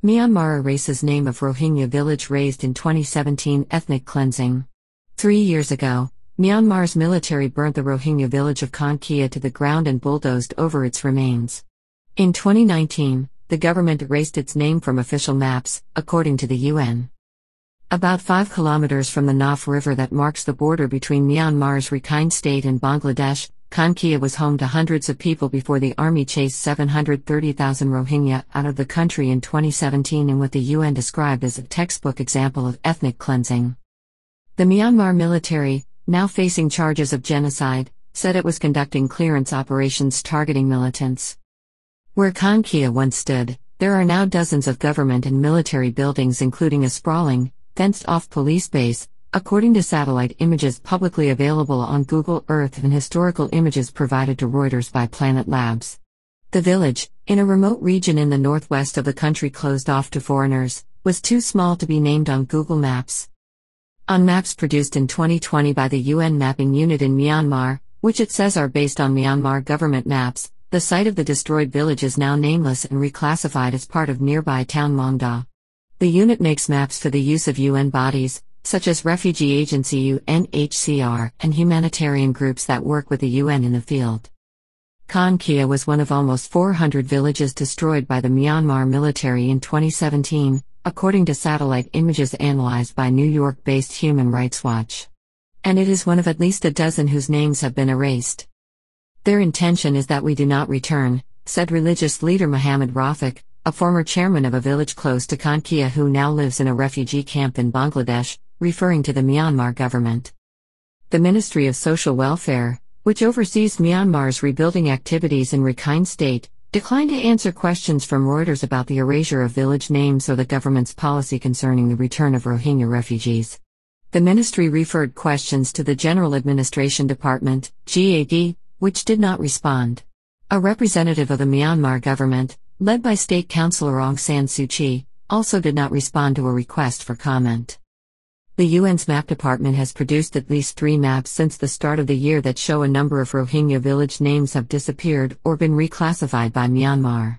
Myanmar erases name of Rohingya village razed in 2017 ethnic cleansing. Three years ago, Myanmar's military burnt the Rohingya village of Kan Kya to the ground and bulldozed over its remains. In 2019, the government erased its name from official maps, according to the UN. About 5 kilometers from the Naf River that marks the border between Myanmar's Rakhine state and Bangladesh, Kan Kya was home to hundreds of people before the army chased 730,000 Rohingya out of the country in 2017 in what the UN described as a textbook example of ethnic cleansing. The Myanmar military, now facing charges of genocide, said it was conducting clearance operations targeting militants. Where Kan Kya once stood, there are now dozens of government and military buildings, including a sprawling, fenced off police base, According to satellite images publicly available on Google Earth and historical images provided to Reuters by Planet Labs. The village, in a remote region in the northwest of the country closed off to foreigners, was too small to be named on Google Maps. On maps produced in 2020 by the UN Mapping Unit in Myanmar, which it says are based on Myanmar government maps, the site of the destroyed village is now nameless and reclassified as part of nearby town Maungdaw. The unit makes maps for the use of UN bodies, such as Refugee Agency UNHCR and humanitarian groups that work with the UN in the field. Kan Kya was one of almost 400 villages destroyed by the Myanmar military in 2017, according to satellite images analyzed by New York based Human Rights Watch. And it is one of at least a dozen whose names have been erased. Their intention is that we do not return, said religious leader Muhammad Rafiq, a former chairman of a village close to Kan Kya who now lives in a refugee camp in Bangladesh, referring to the Myanmar government. The Ministry of Social Welfare, which oversees Myanmar's rebuilding activities in Rakhine State, declined to answer questions from Reuters about the erasure of village names or the government's policy concerning the return of Rohingya refugees. The ministry referred questions to the General Administration Department, GAD, which did not respond. A representative of the Myanmar government, led by State Counsellor Aung San Suu Kyi, also did not respond to a request for comment. The UN's map department has produced at least three maps since the start of the year that show a number of Rohingya village names have disappeared or been reclassified by Myanmar.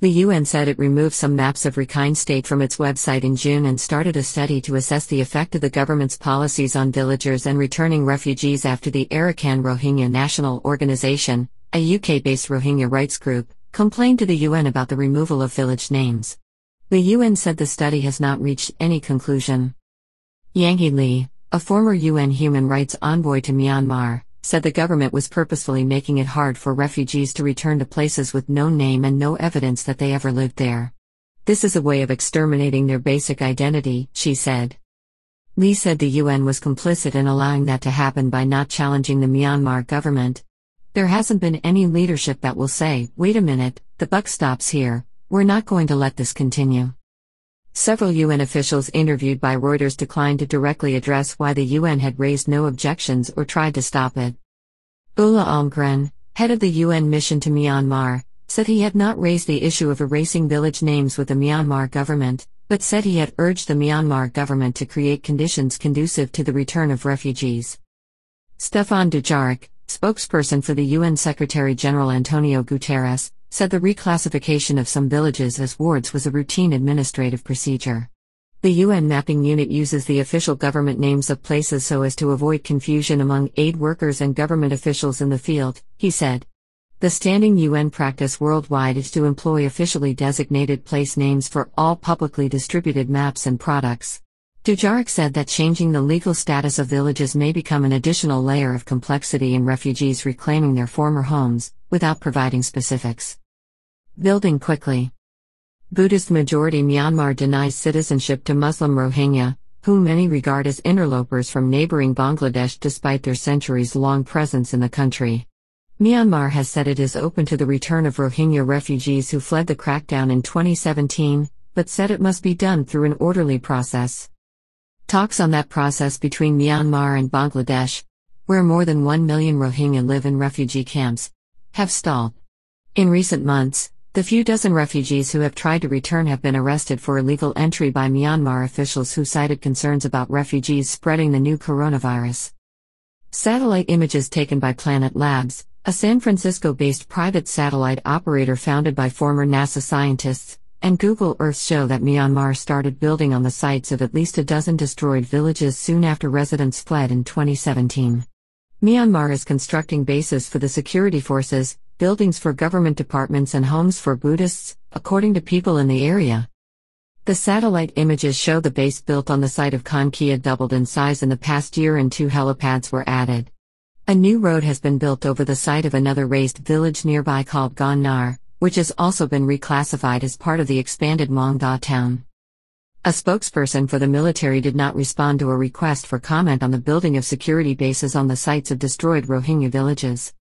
The UN said it removed some maps of Rakhine State from its website in June and started a study to assess the effect of the government's policies on villagers and returning refugees after the Arakan Rohingya National Organization, a UK based Rohingya rights group, complained to the UN about the removal of village names. The UN said the study has not reached any conclusion. Yanghee Lee, a former UN human rights envoy to Myanmar, said the government was purposefully making it hard for refugees to return to places with no name and no evidence that they ever lived there. This is a way of exterminating their basic identity, she said. Lee said the UN was complicit in allowing that to happen by not challenging the Myanmar government. There hasn't been any leadership that will say, wait a minute, the buck stops here, we're not going to let this continue. Several UN officials interviewed by Reuters declined to directly address why the UN had raised no objections or tried to stop it. Ola Almgren, head of the UN mission to Myanmar, said he had not raised the issue of erasing village names with the Myanmar government, but said he had urged the Myanmar government to create conditions conducive to the return of refugees. Stéphane Dujarric, spokesperson for the UN Secretary General Antonio Guterres, said the reclassification of some villages as wards was a routine administrative procedure. The UN mapping unit uses the official government names of places so as to avoid confusion among aid workers and government officials in the field, he said. The standing UN practice worldwide is to employ officially designated place names for all publicly distributed maps and products. Dujarric said that changing the legal status of villages may become an additional layer of complexity in refugees reclaiming their former homes, without providing specifics. Building quickly. Buddhist majority Myanmar denies citizenship to Muslim Rohingya, whom many regard as interlopers from neighboring Bangladesh despite their centuries long presence in the country. Myanmar has said it is open to the return of Rohingya refugees who fled the crackdown in 2017, but said it must be done through an orderly process. Talks on that process between Myanmar and Bangladesh, where more than 1 million Rohingya live in refugee camps, have stalled. In recent months, the few dozen refugees who have tried to return have been arrested for illegal entry by Myanmar officials who cited concerns about refugees spreading the new coronavirus. Satellite images taken by Planet Labs, a San Francisco based private satellite operator founded by former NASA scientists, and Google Earth show that Myanmar started building on the sites of at least a dozen destroyed villages soon after residents fled in 2017. Myanmar is constructing bases for the security forces, buildings for government departments, and homes for Buddhists, according to people in the area. The satellite images show the base built on the site of Kan Kya doubled in size in the past year and two helipads were added. A new road has been built over the site of another razed village nearby called Gon Nar, which has also been reclassified as part of the expanded Maungdaw town. A spokesperson for the military did not respond to a request for comment on the building of security bases on the sites of destroyed Rohingya villages.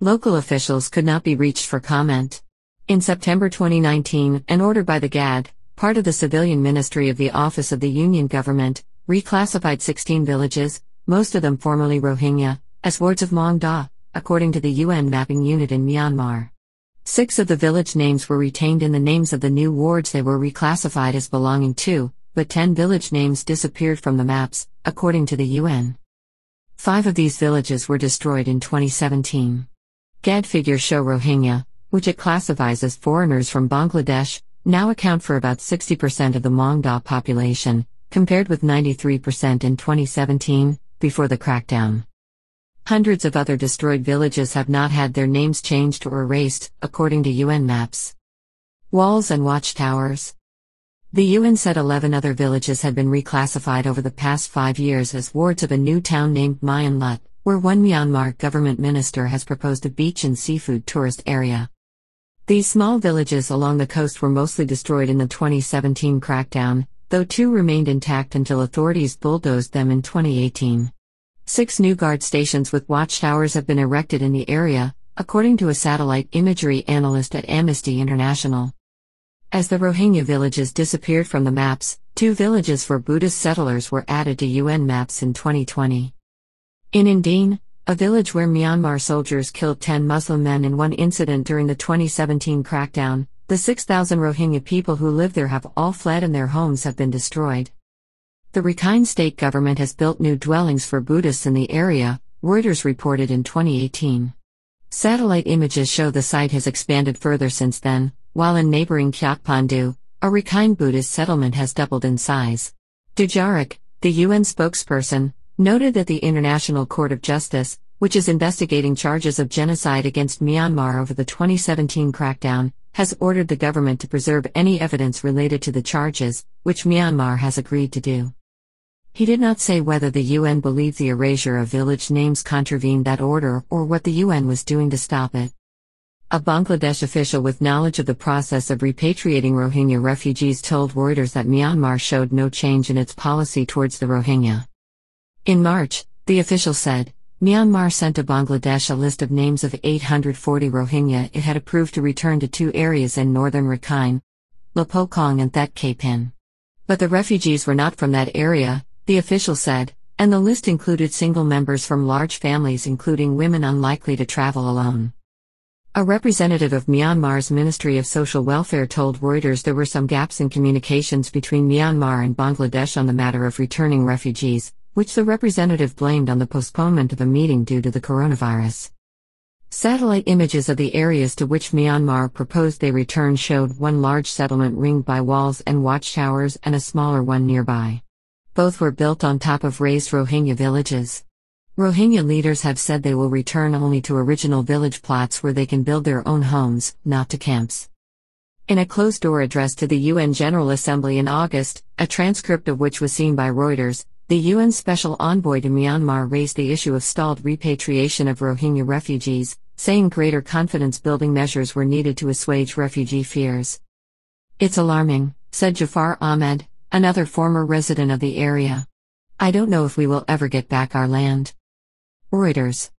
Local officials could not be reached for comment. In September 2019, an order by the GAD, part of the civilian ministry of the Office of the Union Government, reclassified 16 villages, most of them formerly Rohingya, as wards of Maungdaw, according to the UN mapping unit in Myanmar. Six of the village names were retained in the names of the new wards they were reclassified as belonging to, but ten village names disappeared from the maps, according to the UN. Five of these villages were destroyed in 2017. GAD figures show Rohingya, which it classifies as foreigners from Bangladesh, now account for about 60% of the Maungdaw population, compared with 93% in 2017, before the crackdown. Hundreds of other destroyed villages have not had their names changed or erased, according to UN maps. Walls and watchtowers. The UN said 11 other villages had been reclassified over the past five years as wards of a new town named Myon Lut, where one Myanmar government minister has proposed a beach and seafood tourist area. These small villages along the coast were mostly destroyed in the 2017 crackdown, though two remained intact until authorities bulldozed them in 2018. Six new guard stations with watchtowers have been erected in the area, according to a satellite imagery analyst at Amnesty International. As the Rohingya villages disappeared from the maps, two villages for Buddhist settlers were added to UN maps in 2020. In Inn Din, a village where Myanmar soldiers killed 10 Muslim men in one incident during the 2017 crackdown, the 6,000 Rohingya people who live there have all fled and their homes have been destroyed. The Rakhine state government has built new dwellings for Buddhists in the area, Reuters reported in 2018. Satellite images show the site has expanded further since then, while in neighboring Kyakpandu, a Rakhine Buddhist settlement has doubled in size. Dujarric, the UN spokesperson, noted that the International Court of Justice, which is investigating charges of genocide against Myanmar over the 2017 crackdown, has ordered the government to preserve any evidence related to the charges, which Myanmar has agreed to do. He did not say whether the UN believed the erasure of village names contravened that order or what the UN was doing to stop it. A Bangladesh official with knowledge of the process of repatriating Rohingya refugees told Reuters that Myanmar showed no change in its policy towards the Rohingya. In March, the official said, Myanmar sent to Bangladesh a list of names of 840 Rohingya it had approved to return to two areas in northern Rakhine, Lopokong and Thet Kapin. But the refugees were not from that area, the official said, and the list included single members from large families, including women unlikely to travel alone. A representative of Myanmar's Ministry of Social Welfare told Reuters there were some gaps in communications between Myanmar and Bangladesh on the matter of returning refugees, which the representative blamed on the postponement of a meeting due to the coronavirus. Satellite images of the areas to which Myanmar proposed they return showed one large settlement ringed by walls and watchtowers and a smaller one nearby. Both were built on top of razed Rohingya villages. Rohingya leaders have said they will return only to original village plots where they can build their own homes, not to camps. In a closed door address to the UN General Assembly in August, a transcript of which was seen by Reuters, the UN Special Envoy to Myanmar raised the issue of stalled repatriation of Rohingya refugees, saying greater confidence building measures were needed to assuage refugee fears. It's alarming, said Jafar Ahmed, another former resident of the area. I don't know if we will ever get back our land. Reuters